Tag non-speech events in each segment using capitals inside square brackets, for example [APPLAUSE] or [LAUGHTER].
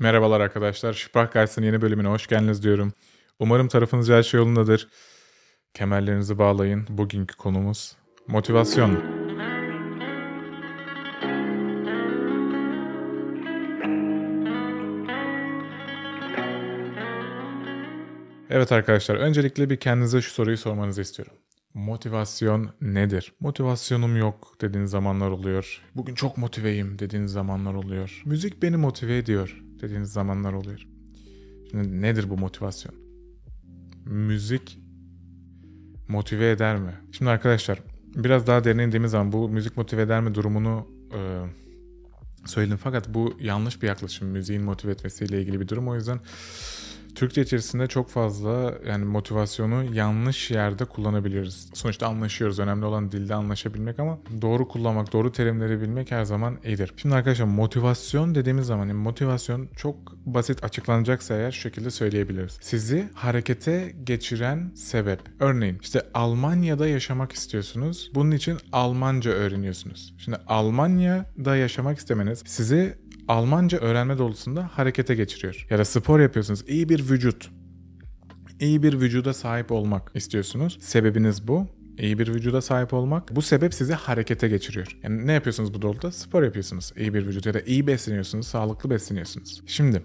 Merhabalar arkadaşlar. Sprachgeist'ın yeni bölümüne hoş geldiniz diyorum. Umarım tarafınızca her şey yolundadır. Kemerlerinizi bağlayın. Bugünkü konumuz motivasyon. Evet arkadaşlar, öncelikle bir kendinize şu soruyu sormanızı istiyorum. Motivasyon nedir? Motivasyonum yok dediğiniz zamanlar oluyor. Bugün çok motiveyim dediğiniz zamanlar oluyor. Müzik beni motive ediyor dediğiniz zamanlar oluyor. Şimdi nedir bu motivasyon? Müzik motive eder mi? Şimdi arkadaşlar biraz daha derine indiğimiz zaman bu müzik motive eder mi durumunu e, söyledim. Fakat bu yanlış bir yaklaşım. Müziğin motive etmesiyle ilgili bir durum. O yüzden Türkçe içerisinde çok fazla yani motivasyonu yanlış yerde kullanabiliriz. Sonuçta anlaşıyoruz. Önemli olan dilde anlaşabilmek ama doğru kullanmak, doğru terimleri bilmek her zaman iyidir. Şimdi arkadaşlar motivasyon dediğimiz zaman yani motivasyon çok basit açıklanacaksa eğer şu şekilde söyleyebiliriz. Sizi harekete geçiren sebep. Örneğin işte Almanya'da yaşamak istiyorsunuz. Bunun için Almanca öğreniyorsunuz. Şimdi Almanya'da yaşamak istemeniz sizi Almanca öğrenme doğrultusunda harekete geçiriyor. Ya da spor yapıyorsunuz. İyi bir vücut. İyi bir vücuda sahip olmak istiyorsunuz. Sebebiniz bu. İyi bir vücuda sahip olmak. Bu sebep sizi harekete geçiriyor. Yani ne yapıyorsunuz bu doğrultuda? Spor yapıyorsunuz. İyi bir vücut ya da iyi besleniyorsunuz, sağlıklı besleniyorsunuz. Şimdi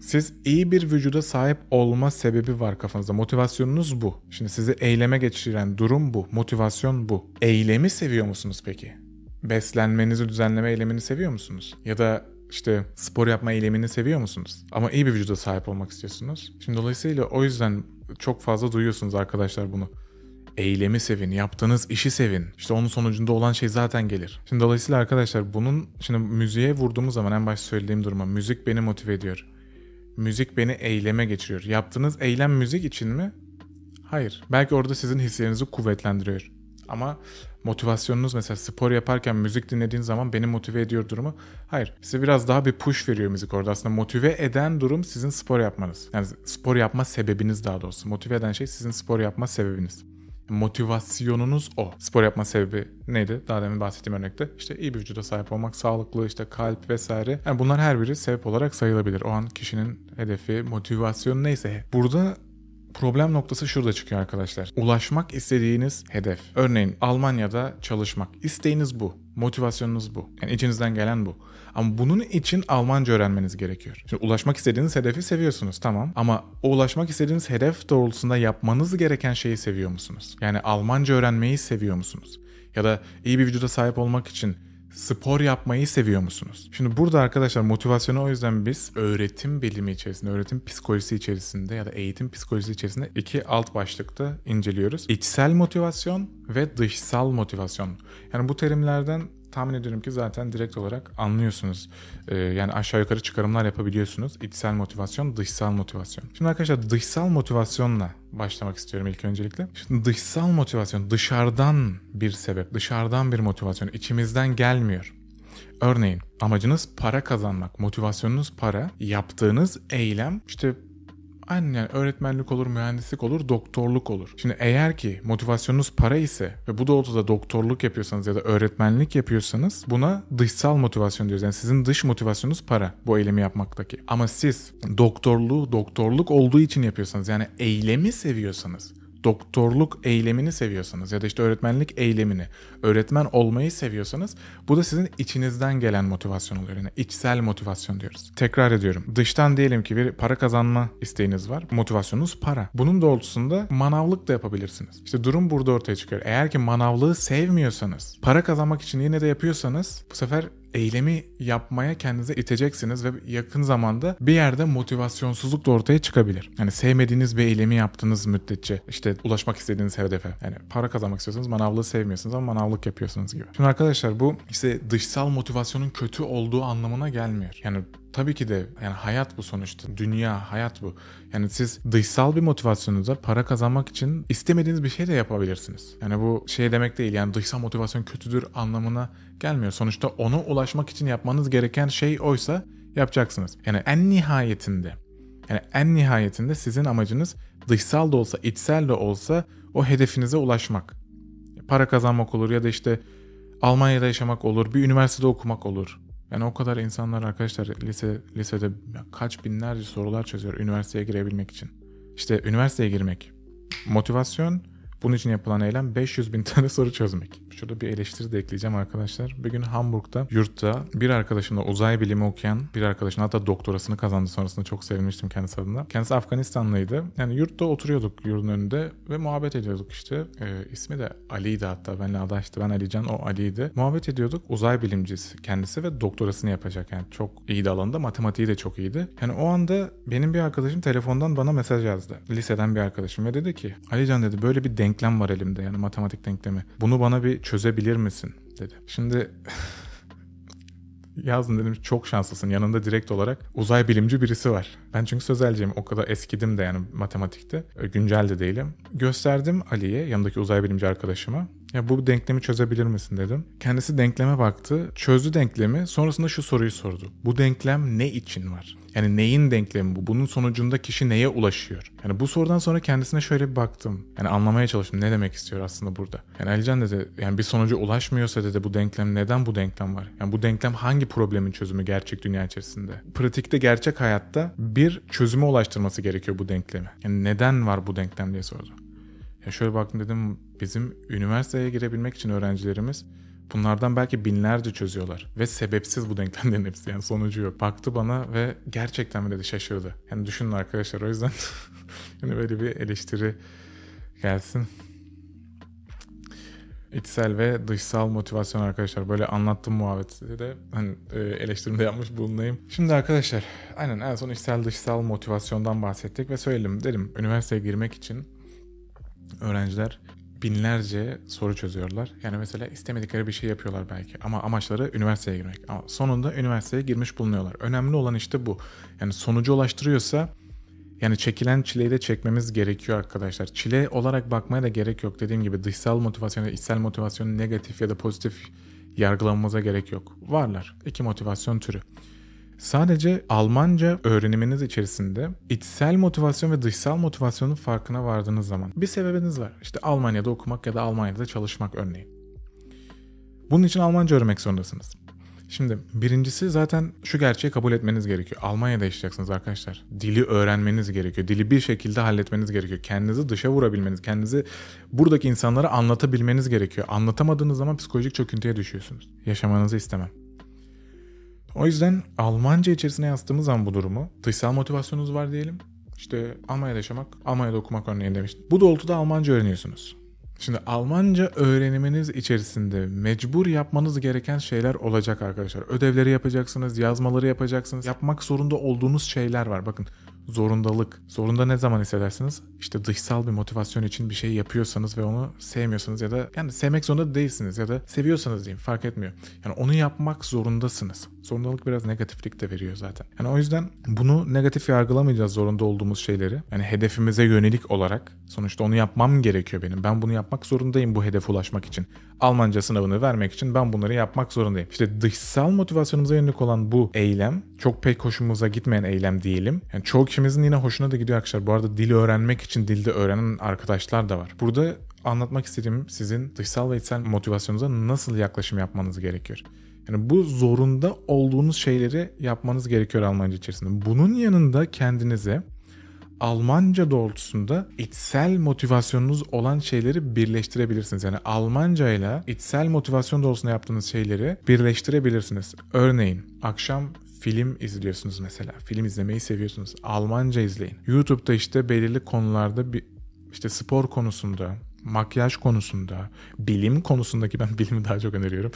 siz iyi bir vücuda sahip olma sebebi var kafanızda. Motivasyonunuz bu. Şimdi sizi eyleme geçiren durum bu. Motivasyon bu. Eylemi seviyor musunuz peki? Beslenmenizi düzenleme eylemini seviyor musunuz? Ya da işte spor yapma eylemini seviyor musunuz? Ama iyi bir vücuda sahip olmak istiyorsunuz. Şimdi dolayısıyla o yüzden çok fazla duyuyorsunuz arkadaşlar bunu. Eylemi sevin, yaptığınız işi sevin. İşte onun sonucunda olan şey zaten gelir. Şimdi dolayısıyla arkadaşlar bunun şimdi müziğe vurduğumuz zaman en başta söylediğim duruma müzik beni motive ediyor. Müzik beni eyleme geçiriyor. Yaptığınız eylem müzik için mi? Hayır. Belki orada sizin hislerinizi kuvvetlendiriyor. Ama motivasyonunuz mesela spor yaparken müzik dinlediğiniz zaman beni motive ediyor durumu. Hayır. Size biraz daha bir push veriyor müzik orada. Aslında motive eden durum sizin spor yapmanız. Yani spor yapma sebebiniz daha doğrusu. Motive eden şey sizin spor yapma sebebiniz. Motivasyonunuz o. Spor yapma sebebi neydi? Daha demin bahsettiğim örnekte. İşte iyi bir vücuda sahip olmak, sağlıklı, işte kalp vesaire. Yani bunlar her biri sebep olarak sayılabilir. O an kişinin hedefi, motivasyonu neyse. Burada Problem noktası şurada çıkıyor arkadaşlar. Ulaşmak istediğiniz hedef. Örneğin Almanya'da çalışmak. İsteğiniz bu. Motivasyonunuz bu. Yani içinizden gelen bu. Ama bunun için Almanca öğrenmeniz gerekiyor. Şimdi ulaşmak istediğiniz hedefi seviyorsunuz tamam. Ama o ulaşmak istediğiniz hedef doğrultusunda yapmanız gereken şeyi seviyor musunuz? Yani Almanca öğrenmeyi seviyor musunuz? Ya da iyi bir vücuda sahip olmak için spor yapmayı seviyor musunuz? Şimdi burada arkadaşlar motivasyonu o yüzden biz öğretim bilimi içerisinde, öğretim psikolojisi içerisinde ya da eğitim psikolojisi içerisinde iki alt başlıkta inceliyoruz. İçsel motivasyon ve dışsal motivasyon. Yani bu terimlerden tahmin ediyorum ki zaten direkt olarak anlıyorsunuz. Ee, yani aşağı yukarı çıkarımlar yapabiliyorsunuz. İçsel motivasyon, dışsal motivasyon. Şimdi arkadaşlar dışsal motivasyonla başlamak istiyorum ilk öncelikle. Şimdi dışsal motivasyon dışarıdan bir sebep, dışarıdan bir motivasyon içimizden gelmiyor. Örneğin amacınız para kazanmak, motivasyonunuz para, yaptığınız eylem işte Aynen öğretmenlik olur, mühendislik olur, doktorluk olur. Şimdi eğer ki motivasyonunuz para ise ve bu doğrultuda doktorluk yapıyorsanız ya da öğretmenlik yapıyorsanız buna dışsal motivasyon diyoruz. Yani sizin dış motivasyonunuz para bu eylemi yapmaktaki. Ama siz doktorluğu doktorluk olduğu için yapıyorsanız yani eylemi seviyorsanız doktorluk eylemini seviyorsanız ya da işte öğretmenlik eylemini, öğretmen olmayı seviyorsanız bu da sizin içinizden gelen motivasyon oluyor. Yani içsel motivasyon diyoruz. Tekrar ediyorum. Dıştan diyelim ki bir para kazanma isteğiniz var. Motivasyonunuz para. Bunun doğrultusunda manavlık da yapabilirsiniz. İşte durum burada ortaya çıkıyor. Eğer ki manavlığı sevmiyorsanız, para kazanmak için yine de yapıyorsanız bu sefer eylemi yapmaya kendinize iteceksiniz ve yakın zamanda bir yerde motivasyonsuzluk da ortaya çıkabilir. Yani sevmediğiniz bir eylemi yaptığınız müddetçe işte ulaşmak istediğiniz hedefe. Yani para kazanmak istiyorsanız manavlığı sevmiyorsunuz ama manavlık yapıyorsunuz gibi. Şimdi arkadaşlar bu işte dışsal motivasyonun kötü olduğu anlamına gelmiyor. Yani tabii ki de yani hayat bu sonuçta. Dünya, hayat bu. Yani siz dışsal bir motivasyonunuza para kazanmak için istemediğiniz bir şey de yapabilirsiniz. Yani bu şey demek değil. Yani dışsal motivasyon kötüdür anlamına gelmiyor. Sonuçta ona ulaşmak için yapmanız gereken şey oysa yapacaksınız. Yani en nihayetinde yani en nihayetinde sizin amacınız dışsal da olsa, içsel de olsa o hedefinize ulaşmak. Para kazanmak olur ya da işte Almanya'da yaşamak olur, bir üniversitede okumak olur. Yani o kadar insanlar arkadaşlar lise lisede kaç binlerce sorular çözüyor üniversiteye girebilmek için. İşte üniversiteye girmek. Motivasyon bunun için yapılan eylem 500 bin tane soru çözmek. Şurada bir eleştiri de ekleyeceğim arkadaşlar. Bir gün Hamburg'da yurtta bir arkadaşımla uzay bilimi okuyan bir arkadaşın hatta doktorasını kazandı sonrasında çok sevinmiştim kendisi adına. Kendisi Afganistanlıydı. Yani yurtta oturuyorduk yurdun önünde ve muhabbet ediyorduk işte. Ee, ismi de Ali'ydi hatta benle adaştı. Ben Alican o Ali'ydi. Muhabbet ediyorduk. Uzay bilimcisi kendisi ve doktorasını yapacak. Yani çok iyi de alanda matematiği de çok iyiydi. Yani o anda benim bir arkadaşım telefondan bana mesaj yazdı. Liseden bir arkadaşım ve dedi ki Alican dedi böyle bir denklem var elimde yani matematik denklemi. Bunu bana bir çözebilir misin dedi. Şimdi [LAUGHS] yazdım dedim çok şanslısın yanında direkt olarak uzay bilimci birisi var. Ben çünkü sözelciyim o kadar eskidim de yani matematikte güncel de değilim. Gösterdim Ali'ye yanındaki uzay bilimci arkadaşıma. Ya bu denklemi çözebilir misin dedim. Kendisi denkleme baktı, çözdü denklemi. Sonrasında şu soruyu sordu. Bu denklem ne için var? Yani neyin denklemi bu? Bunun sonucunda kişi neye ulaşıyor? Yani bu sorudan sonra kendisine şöyle bir baktım. Yani anlamaya çalıştım ne demek istiyor aslında burada. Yani Alican dedi yani bir sonuca ulaşmıyorsa dedi bu denklem neden bu denklem var? Yani bu denklem hangi problemin çözümü gerçek dünya içerisinde? Pratikte gerçek hayatta bir çözüme ulaştırması gerekiyor bu denklemi. Yani neden var bu denklem diye sordu. Ya şöyle baktım dedim bizim üniversiteye girebilmek için öğrencilerimiz Bunlardan belki binlerce çözüyorlar. Ve sebepsiz bu denklemlerin hepsi yani sonucu yok. Baktı bana ve gerçekten mi dedi şaşırdı. Yani düşünün arkadaşlar o yüzden [LAUGHS] yani böyle bir eleştiri gelsin. İçsel ve dışsal motivasyon arkadaşlar. Böyle anlattım muhabbeti de hani e, eleştirimde yapmış bulunayım. Şimdi arkadaşlar aynen en son içsel dışsal motivasyondan bahsettik ve söyledim. Dedim üniversiteye girmek için öğrenciler binlerce soru çözüyorlar. Yani mesela istemedikleri bir şey yapıyorlar belki ama amaçları üniversiteye girmek. Ama sonunda üniversiteye girmiş bulunuyorlar. Önemli olan işte bu. Yani sonucu ulaştırıyorsa yani çekilen çileyi de çekmemiz gerekiyor arkadaşlar. Çile olarak bakmaya da gerek yok. Dediğim gibi dışsal motivasyon ya da içsel motivasyonu negatif ya da pozitif yargılamamıza gerek yok. Varlar. İki motivasyon türü. Sadece Almanca öğreniminiz içerisinde içsel motivasyon ve dışsal motivasyonun farkına vardığınız zaman bir sebebiniz var. İşte Almanya'da okumak ya da Almanya'da çalışmak örneğin. Bunun için Almanca öğrenmek zorundasınız. Şimdi birincisi zaten şu gerçeği kabul etmeniz gerekiyor. Almanya'da yaşayacaksınız arkadaşlar. Dili öğrenmeniz gerekiyor. Dili bir şekilde halletmeniz gerekiyor. Kendinizi dışa vurabilmeniz, kendinizi buradaki insanlara anlatabilmeniz gerekiyor. Anlatamadığınız zaman psikolojik çöküntüye düşüyorsunuz. Yaşamanızı istemem. O yüzden Almanca içerisine yazdığımız zaman bu durumu dışsal motivasyonunuz var diyelim. İşte Almanya'da yaşamak, Almanya'da okumak örneğin demiştim. Bu doğrultuda Almanca öğreniyorsunuz. Şimdi Almanca öğreniminiz içerisinde mecbur yapmanız gereken şeyler olacak arkadaşlar. Ödevleri yapacaksınız, yazmaları yapacaksınız. Yapmak zorunda olduğunuz şeyler var. Bakın zorundalık. Zorunda ne zaman hissedersiniz? İşte dışsal bir motivasyon için bir şey yapıyorsanız ve onu sevmiyorsanız ya da yani sevmek zorunda değilsiniz ya da seviyorsanız diyeyim fark etmiyor. Yani onu yapmak zorundasınız. Zorundalık biraz negatiflik de veriyor zaten. Yani o yüzden bunu negatif yargılamayacağız zorunda olduğumuz şeyleri. Yani hedefimize yönelik olarak sonuçta onu yapmam gerekiyor benim. Ben bunu yapmak zorundayım bu hedefe ulaşmak için. Almanca sınavını vermek için ben bunları yapmak zorundayım. İşte dışsal motivasyonumuza yönelik olan bu eylem çok pek hoşumuza gitmeyen eylem diyelim. Yani çoğu kişimizin yine hoşuna da gidiyor arkadaşlar. Bu arada dili öğrenmek için dilde öğrenen arkadaşlar da var. Burada anlatmak istediğim sizin dışsal ve içsel motivasyonunuza nasıl yaklaşım yapmanız gerekiyor. Yani bu zorunda olduğunuz şeyleri yapmanız gerekiyor Almanca içerisinde. Bunun yanında kendinize Almanca doğrultusunda içsel motivasyonunuz olan şeyleri birleştirebilirsiniz. Yani Almanca ile içsel motivasyon doğrultusunda yaptığınız şeyleri birleştirebilirsiniz. Örneğin akşam film izliyorsunuz mesela. Film izlemeyi seviyorsunuz. Almanca izleyin. YouTube'da işte belirli konularda bir işte spor konusunda, makyaj konusunda, bilim konusundaki [LAUGHS] ben bilimi daha çok öneriyorum.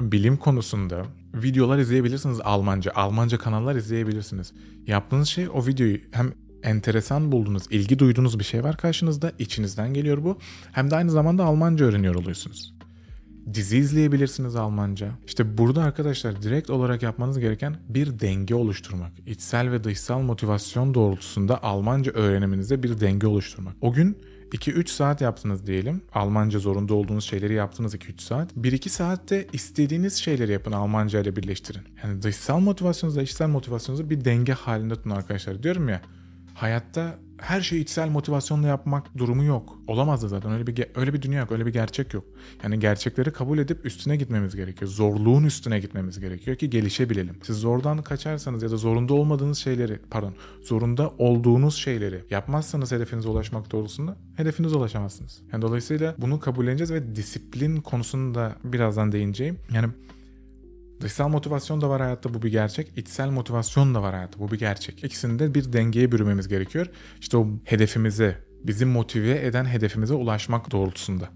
Bilim konusunda videolar izleyebilirsiniz Almanca. Almanca kanallar izleyebilirsiniz. Yaptığınız şey o videoyu hem enteresan bulduğunuz, ilgi duyduğunuz bir şey var karşınızda. içinizden geliyor bu. Hem de aynı zamanda Almanca öğreniyor oluyorsunuz. Dizi izleyebilirsiniz Almanca. İşte burada arkadaşlar direkt olarak yapmanız gereken bir denge oluşturmak. İçsel ve dışsal motivasyon doğrultusunda Almanca öğreniminize bir denge oluşturmak. O gün 2-3 saat yaptınız diyelim. Almanca zorunda olduğunuz şeyleri yaptınız 2-3 saat. 1-2 saatte istediğiniz şeyleri yapın Almanca ile birleştirin. Yani dışsal motivasyonunuzla içsel motivasyonunuzu bir denge halinde tutun arkadaşlar. Diyorum ya Hayatta her şeyi içsel motivasyonla yapmak durumu yok. Olamaz da zaten öyle bir öyle bir dünya yok, öyle bir gerçek yok. Yani gerçekleri kabul edip üstüne gitmemiz gerekiyor. Zorluğun üstüne gitmemiz gerekiyor ki gelişebilelim. Siz zordan kaçarsanız ya da zorunda olmadığınız şeyleri, pardon, zorunda olduğunuz şeyleri yapmazsanız hedefinize ulaşmak doğrultusunda hedefinize ulaşamazsınız. Yani dolayısıyla bunu kabulleneceğiz ve disiplin konusunu da birazdan değineceğim. Yani Dışsal motivasyon da var hayatta bu bir gerçek. İçsel motivasyon da var hayatta bu bir gerçek. İkisini de bir dengeye bürümemiz gerekiyor. İşte o hedefimize, bizi motive eden hedefimize ulaşmak doğrultusunda.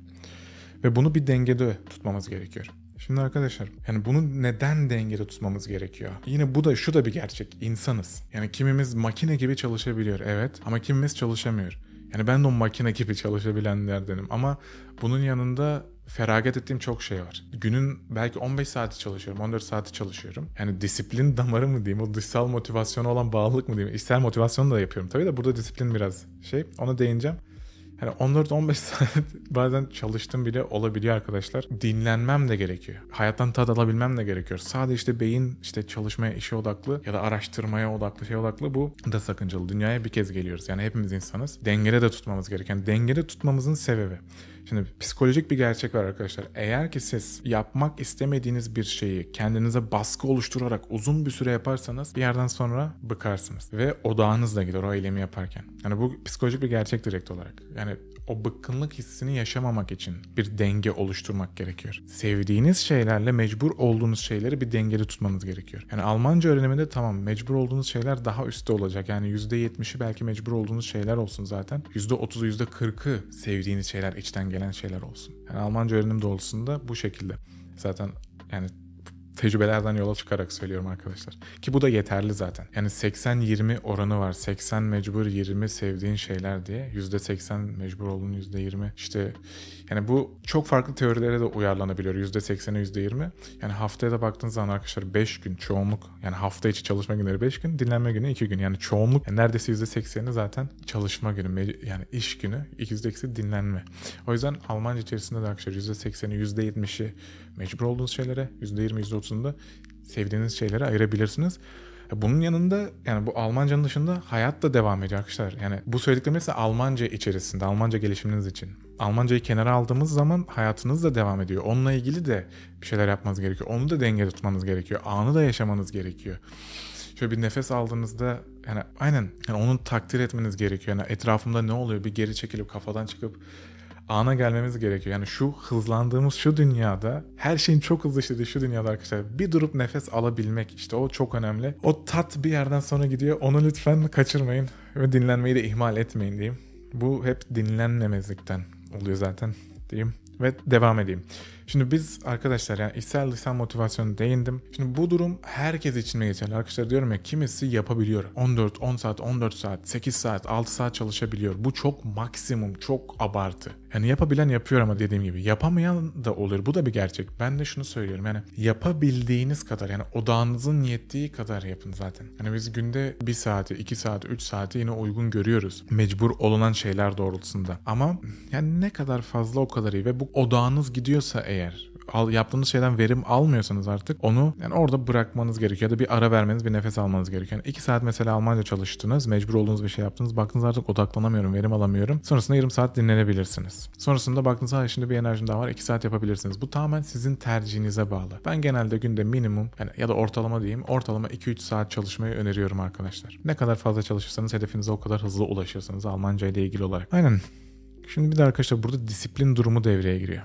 Ve bunu bir dengede tutmamız gerekiyor. Şimdi arkadaşlar yani bunu neden dengede tutmamız gerekiyor? Yine bu da şu da bir gerçek. İnsanız. Yani kimimiz makine gibi çalışabiliyor evet ama kimimiz çalışamıyor. Yani ben de o makine gibi [LAUGHS] çalışabilenlerdenim ama bunun yanında feragat ettiğim çok şey var. Günün belki 15 saati çalışıyorum, 14 saati çalışıyorum. Yani disiplin damarı mı diyeyim, o dışsal motivasyona olan bağlılık mı diyeyim, içsel motivasyonu da yapıyorum. Tabii de burada disiplin biraz şey, ona değineceğim. Yani 14-15 [LAUGHS] saat bazen çalıştığım bile olabiliyor arkadaşlar. Dinlenmem de gerekiyor. Hayattan tad alabilmem de gerekiyor. Sadece işte beyin işte çalışmaya, işe odaklı ya da araştırmaya odaklı, şey odaklı bu da sakıncalı. Dünyaya bir kez geliyoruz. Yani hepimiz insanız. Dengede de tutmamız gereken. Dengede tutmamızın sebebi. Şimdi psikolojik bir gerçek var arkadaşlar. Eğer ki siz yapmak istemediğiniz bir şeyi kendinize baskı oluşturarak uzun bir süre yaparsanız bir yerden sonra bıkarsınız. Ve odağınız da gider o eylemi yaparken. Yani bu psikolojik bir gerçek direkt olarak. Yani o bıkkınlık hissini yaşamamak için bir denge oluşturmak gerekiyor. Sevdiğiniz şeylerle mecbur olduğunuz şeyleri bir dengede tutmanız gerekiyor. Yani Almanca öğreniminde tamam mecbur olduğunuz şeyler daha üstte olacak. Yani %70'i belki mecbur olduğunuz şeyler olsun zaten. %30'u %40'ı sevdiğiniz şeyler, içten gelen şeyler olsun. Yani Almanca öğrenim doğrultusunda bu şekilde. Zaten yani tecrübelerden yola çıkarak söylüyorum arkadaşlar. Ki bu da yeterli zaten. Yani 80-20 oranı var. 80 mecbur 20 sevdiğin şeyler diye. %80 mecbur olduğun %20 işte yani bu çok farklı teorilere de uyarlanabiliyor. %80'e %20. Yani haftaya da baktığınız zaman arkadaşlar 5 gün çoğunluk yani hafta içi çalışma günleri 5 gün dinlenme günü 2 gün. Yani çoğunluk yani neredeyse %80'i zaten çalışma günü yani iş günü %2'si dinlenme. O yüzden Almanca içerisinde de arkadaşlar %80'i %70'i mecbur olduğunuz şeylere %20 %30'unda sevdiğiniz şeylere ayırabilirsiniz. Bunun yanında yani bu Almancanın dışında hayat da devam ediyor arkadaşlar. Yani bu söylediklerim ise Almanca içerisinde, Almanca gelişiminiz için. Almancayı kenara aldığımız zaman hayatınız da devam ediyor. Onunla ilgili de bir şeyler yapmanız gerekiyor. Onu da denge tutmanız gerekiyor. Anı da yaşamanız gerekiyor. Şöyle bir nefes aldığınızda yani aynen yani onu takdir etmeniz gerekiyor. Yani etrafımda ne oluyor bir geri çekilip kafadan çıkıp ana gelmemiz gerekiyor. Yani şu hızlandığımız şu dünyada her şeyin çok hızlı işlediği şu dünyada arkadaşlar bir durup nefes alabilmek işte o çok önemli. O tat bir yerden sonra gidiyor. Onu lütfen kaçırmayın ve dinlenmeyi de ihmal etmeyin diyeyim. Bu hep dinlenmemezlikten oluyor zaten diyeyim ve devam edeyim. Şimdi biz arkadaşlar yani içsel dışsal motivasyonu değindim. Şimdi bu durum herkes için mi geçerli? Arkadaşlar diyorum ya kimisi yapabiliyor. 14, 10 saat, 14 saat, 8 saat, 6 saat çalışabiliyor. Bu çok maksimum, çok abartı. Yani yapabilen yapıyor ama dediğim gibi yapamayan da olur. Bu da bir gerçek. Ben de şunu söylüyorum yani yapabildiğiniz kadar yani odağınızın yettiği kadar yapın zaten. Yani biz günde 1 saati, 2 saati, 3 saati yine uygun görüyoruz. Mecbur olunan şeyler doğrultusunda. Ama yani ne kadar fazla o kadar iyi ve bu odağınız gidiyorsa eğer eğer al, yaptığınız şeyden verim almıyorsanız artık onu yani orada bırakmanız gerekiyor ya da bir ara vermeniz bir nefes almanız gerekiyor. Yani iki saat mesela Almanca çalıştınız mecbur olduğunuz bir şey yaptınız baktınız artık odaklanamıyorum verim alamıyorum. Sonrasında yarım saat dinlenebilirsiniz. Sonrasında baktınız ha şimdi bir enerjim daha var iki saat yapabilirsiniz. Bu tamamen sizin tercihinize bağlı. Ben genelde günde minimum yani ya da ortalama diyeyim ortalama 2-3 saat çalışmayı öneriyorum arkadaşlar. Ne kadar fazla çalışırsanız hedefinize o kadar hızlı ulaşırsınız Almanca ile ilgili olarak. Aynen. Şimdi bir de arkadaşlar burada disiplin durumu devreye giriyor.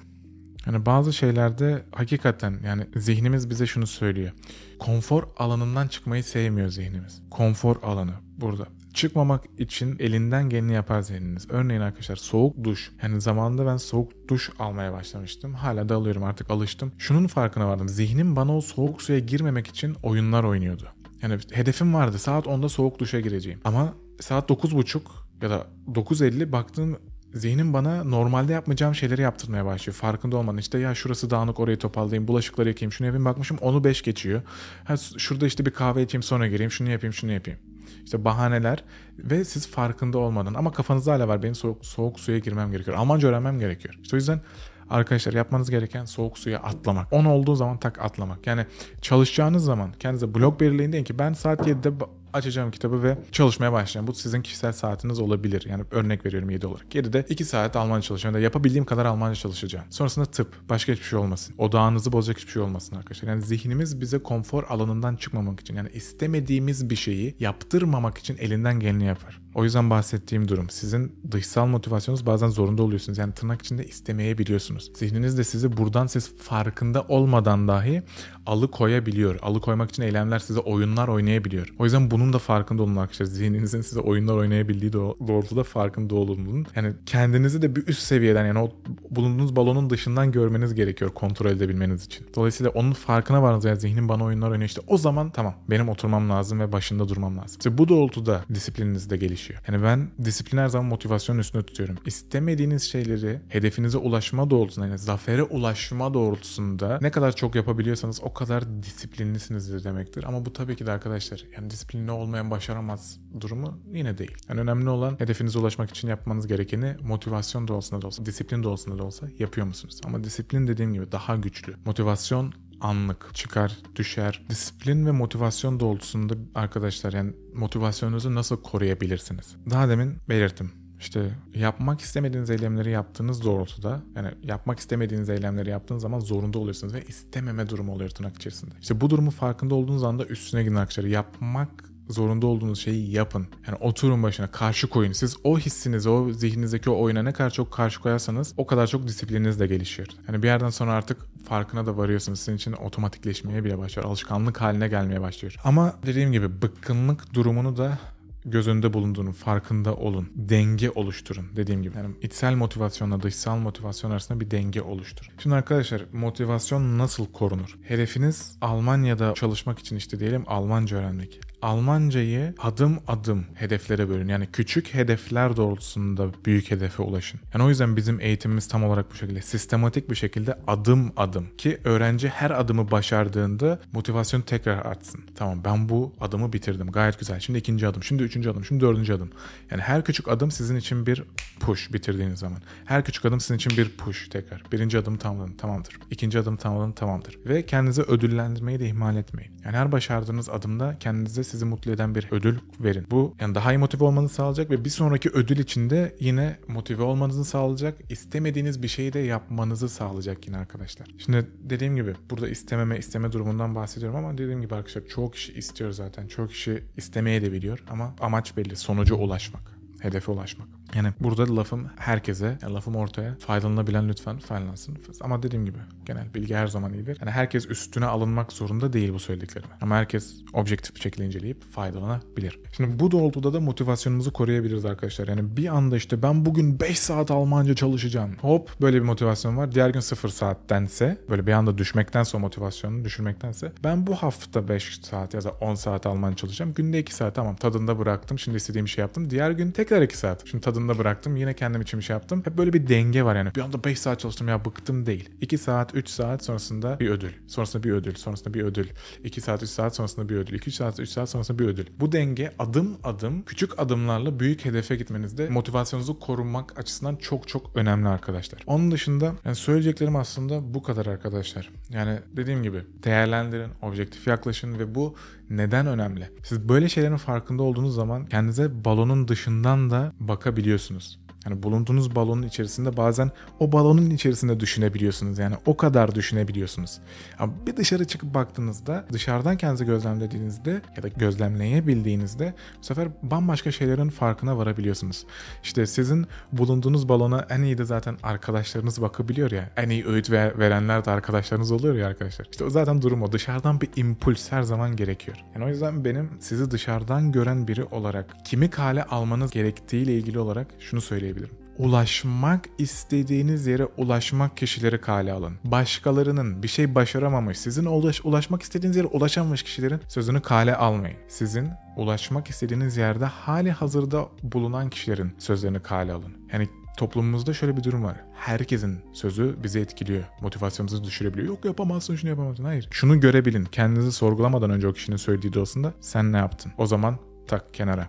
Yani bazı şeylerde hakikaten yani zihnimiz bize şunu söylüyor. Konfor alanından çıkmayı sevmiyor zihnimiz. Konfor alanı burada. Çıkmamak için elinden geleni yapar zihniniz. Örneğin arkadaşlar soğuk duş. Yani zamanında ben soğuk duş almaya başlamıştım. Hala da alıyorum artık alıştım. Şunun farkına vardım. Zihnim bana o soğuk suya girmemek için oyunlar oynuyordu. Yani hedefim vardı. Saat 10'da soğuk duşa gireceğim. Ama saat 9.30 ya da 9.50 baktığım zihnim bana normalde yapmayacağım şeyleri yaptırmaya başlıyor. Farkında olmadan işte ya şurası dağınık orayı toparlayayım, bulaşıkları yıkayayım, şunu yapayım bakmışım onu 5 geçiyor. Ha, şurada işte bir kahve içeyim sonra gireyim, şunu yapayım, şunu yapayım. İşte bahaneler ve siz farkında olmadan ama kafanızda hala var benim soğuk, soğuk suya girmem gerekiyor. Almanca öğrenmem gerekiyor. İşte o yüzden arkadaşlar yapmanız gereken soğuk suya atlamak. 10 olduğu zaman tak atlamak. Yani çalışacağınız zaman kendinize blok belirleyin deyin ki ben saat 7'de açacağım kitabı ve çalışmaya başlayacağım. Bu sizin kişisel saatiniz olabilir. Yani örnek veriyorum 7 olarak. 7'de 2 saat Almanca çalışacağım. Yani yapabildiğim kadar Almanca çalışacağım. Sonrasında tıp. Başka hiçbir şey olmasın. Odağınızı bozacak hiçbir şey olmasın arkadaşlar. Yani zihnimiz bize konfor alanından çıkmamak için yani istemediğimiz bir şeyi yaptırmamak için elinden geleni yapar. O yüzden bahsettiğim durum sizin dışsal motivasyonunuz bazen zorunda oluyorsunuz. Yani tırnak içinde istemeyebiliyorsunuz. Zihniniz de sizi buradan siz farkında olmadan dahi alıkoyabiliyor. Alıkoymak için eylemler size oyunlar oynayabiliyor. O yüzden bunun da farkında olun arkadaşlar. Zihninizin size oyunlar oynayabildiği doğrultuda farkında olun. Yani kendinizi de bir üst seviyeden yani o bulunduğunuz balonun dışından görmeniz gerekiyor kontrol edebilmeniz için. Dolayısıyla onun farkına varınız yani zihnin bana oyunlar oynuyor işte o zaman tamam benim oturmam lazım ve başında durmam lazım. İşte bu doğrultuda disiplininiz de gelişiyor. Yani ben disiplin her zaman motivasyon üstüne tutuyorum. İstemediğiniz şeyleri hedefinize ulaşma doğrultusunda yani zafere ulaşma doğrultusunda ne kadar çok yapabiliyorsanız o kadar disiplinlisinizdir demektir. Ama bu tabii ki de arkadaşlar yani disiplinli olmayan başaramaz durumu yine değil. Yani önemli olan hedefinize ulaşmak için yapmanız gerekeni motivasyon da olsun da olsa, disiplin olsun da olsa yapıyor musunuz? Ama disiplin dediğim gibi daha güçlü. Motivasyon anlık çıkar düşer. Disiplin ve motivasyon doğrultusunda arkadaşlar yani motivasyonunuzu nasıl koruyabilirsiniz? Daha demin belirttim. İşte yapmak istemediğiniz eylemleri yaptığınız doğrultuda yani yapmak istemediğiniz eylemleri yaptığınız zaman zorunda oluyorsunuz ve istememe durumu oluyor tırnak içerisinde. İşte bu durumu farkında olduğunuz anda üstüne gidin arkadaşlar. Yapmak zorunda olduğunuz şeyi yapın. Yani oturun başına karşı koyun. Siz o hissinizi, o zihninizdeki o oyuna ne kadar çok karşı koyarsanız o kadar çok disiplininiz de gelişiyor. Yani bir yerden sonra artık farkına da varıyorsunuz. Sizin için otomatikleşmeye bile başlıyor. Alışkanlık haline gelmeye başlıyor. Ama dediğim gibi bıkkınlık durumunu da göz önünde bulunduğunun farkında olun. Denge oluşturun dediğim gibi. Yani içsel motivasyonla dışsal motivasyon arasında bir denge oluşturun. Şimdi arkadaşlar motivasyon nasıl korunur? Hedefiniz Almanya'da çalışmak için işte diyelim Almanca öğrenmek. Almancayı adım adım hedeflere bölün. Yani küçük hedefler doğrultusunda büyük hedefe ulaşın. Yani o yüzden bizim eğitimimiz tam olarak bu şekilde. Sistematik bir şekilde adım adım. Ki öğrenci her adımı başardığında motivasyon tekrar artsın. Tamam ben bu adımı bitirdim. Gayet güzel. Şimdi ikinci adım. Şimdi üçüncü adım. Şimdi dördüncü adım. Yani her küçük adım sizin için bir push bitirdiğiniz zaman. Her küçük adım sizin için bir push tekrar. Birinci adım tamamladın. Tamamdır. İkinci adım tamamladın. Tamamdır. Ve kendinize ödüllendirmeyi de ihmal etmeyin. Yani her başardığınız adımda kendinize sizi mutlu eden bir ödül verin. Bu yani daha iyi motive olmanızı sağlayacak ve bir sonraki ödül içinde yine motive olmanızı sağlayacak. İstemediğiniz bir şeyi de yapmanızı sağlayacak yine arkadaşlar. Şimdi dediğim gibi burada istememe isteme durumundan bahsediyorum ama dediğim gibi arkadaşlar çoğu kişi istiyor zaten. Çoğu kişi istemeye de biliyor ama amaç belli. Sonuca ulaşmak. Hedefe ulaşmak. Yani burada lafım herkese, yani lafım ortaya faydalanabilen lütfen faydalansın. Ama dediğim gibi genel bilgi her zaman iyidir. Yani herkes üstüne alınmak zorunda değil bu söylediklerime. Ama herkes objektif bir şekilde inceleyip faydalanabilir. Şimdi bu doğrultuda da motivasyonumuzu koruyabiliriz arkadaşlar. Yani bir anda işte ben bugün 5 saat Almanca çalışacağım. Hop böyle bir motivasyon var. Diğer gün 0 saattense böyle bir anda düşmektense o motivasyonu düşürmektense ben bu hafta 5 saat ya da 10 saat Almanca çalışacağım. Günde 2 saat tamam tadında bıraktım. Şimdi istediğim şey yaptım. Diğer gün tekrar 2 saat. Şimdi tadında tadında bıraktım. Yine kendim için bir şey yaptım. Hep böyle bir denge var yani. Bir anda 5 saat çalıştım ya bıktım değil. 2 saat 3 saat sonrasında bir ödül. Sonrasında bir ödül. Sonrasında bir ödül. 2 saat 3 saat sonrasında bir ödül. 2 saat 3 saat sonrasında bir ödül. Bu denge adım adım küçük adımlarla büyük hedefe gitmenizde motivasyonunuzu korumak açısından çok çok önemli arkadaşlar. Onun dışında yani söyleyeceklerim aslında bu kadar arkadaşlar. Yani dediğim gibi değerlendirin, objektif yaklaşın ve bu neden önemli? Siz böyle şeylerin farkında olduğunuz zaman kendinize balonun dışından da bakabiliyorsunuz. Yani bulunduğunuz balonun içerisinde bazen o balonun içerisinde düşünebiliyorsunuz. Yani o kadar düşünebiliyorsunuz. Ama bir dışarı çıkıp baktığınızda dışarıdan kendinizi gözlemlediğinizde ya da gözlemleyebildiğinizde bu sefer bambaşka şeylerin farkına varabiliyorsunuz. İşte sizin bulunduğunuz balona en iyi de zaten arkadaşlarınız bakabiliyor ya. En iyi öğüt verenler de arkadaşlarınız oluyor ya arkadaşlar. İşte o zaten durum o. Dışarıdan bir impuls her zaman gerekiyor. Yani o yüzden benim sizi dışarıdan gören biri olarak kimi kale almanız gerektiğiyle ilgili olarak şunu söyleyeyim söyleyebilirim. Ulaşmak istediğiniz yere ulaşmak kişileri kale alın. Başkalarının bir şey başaramamış, sizin ulaş, ulaşmak istediğiniz yere ulaşamamış kişilerin sözünü kale almayın. Sizin ulaşmak istediğiniz yerde hali hazırda bulunan kişilerin sözlerini kale alın. Yani toplumumuzda şöyle bir durum var. Herkesin sözü bizi etkiliyor. Motivasyonumuzu düşürebiliyor. Yok yapamazsın şunu yapamazsın. Hayır. Şunu görebilin. Kendinizi sorgulamadan önce o kişinin söylediği de olsun da sen ne yaptın? O zaman tak kenara.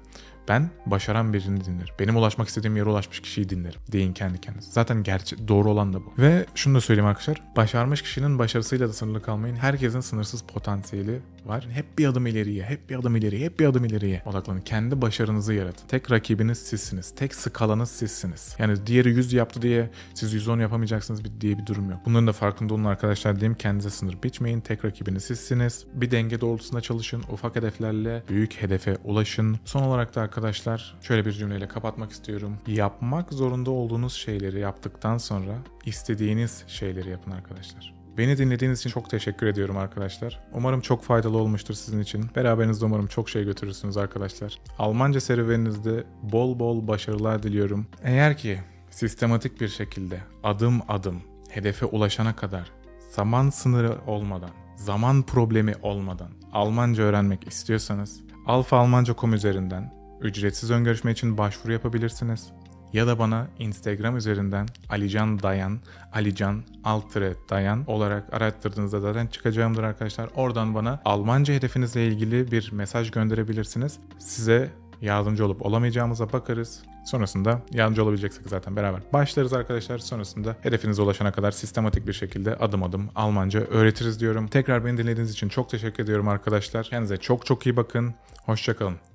Ben başaran birini dinlerim. Benim ulaşmak istediğim yere ulaşmış kişiyi dinlerim. Deyin kendi kendinize. Zaten gerçi doğru olan da bu. Ve şunu da söyleyeyim arkadaşlar. Başarmış kişinin başarısıyla da sınırlı kalmayın. Herkesin sınırsız potansiyeli var. Hep bir adım ileriye, hep bir adım ileriye, hep bir adım ileriye odaklanın. Kendi başarınızı yaratın. Tek rakibiniz sizsiniz. Tek skalanız sizsiniz. Yani diğeri 100 yaptı diye siz 110 yapamayacaksınız diye bir durum yok. Bunların da farkında olun arkadaşlar diyeyim. Kendinize sınır biçmeyin. Tek rakibiniz sizsiniz. Bir denge doğrultusunda çalışın. Ufak hedeflerle büyük hedefe ulaşın. Son olarak da arkadaşlar şöyle bir cümleyle kapatmak istiyorum. Yapmak zorunda olduğunuz şeyleri yaptıktan sonra istediğiniz şeyleri yapın arkadaşlar. Beni dinlediğiniz için çok teşekkür ediyorum arkadaşlar. Umarım çok faydalı olmuştur sizin için. Beraberinizde umarım çok şey götürürsünüz arkadaşlar. Almanca serüveninizde bol bol başarılar diliyorum. Eğer ki sistematik bir şekilde adım adım hedefe ulaşana kadar zaman sınırı olmadan, zaman problemi olmadan Almanca öğrenmek istiyorsanız alfaalmanca.com üzerinden ücretsiz ön görüşme için başvuru yapabilirsiniz ya da bana Instagram üzerinden Alican Dayan, Alican Altıre Dayan olarak arattırdığınızda zaten çıkacağımdır arkadaşlar. Oradan bana Almanca hedefinizle ilgili bir mesaj gönderebilirsiniz. Size yardımcı olup olamayacağımıza bakarız. Sonrasında yardımcı olabileceksek zaten beraber başlarız arkadaşlar. Sonrasında hedefinize ulaşana kadar sistematik bir şekilde adım adım Almanca öğretiriz diyorum. Tekrar beni dinlediğiniz için çok teşekkür ediyorum arkadaşlar. Kendinize çok çok iyi bakın. Hoşçakalın.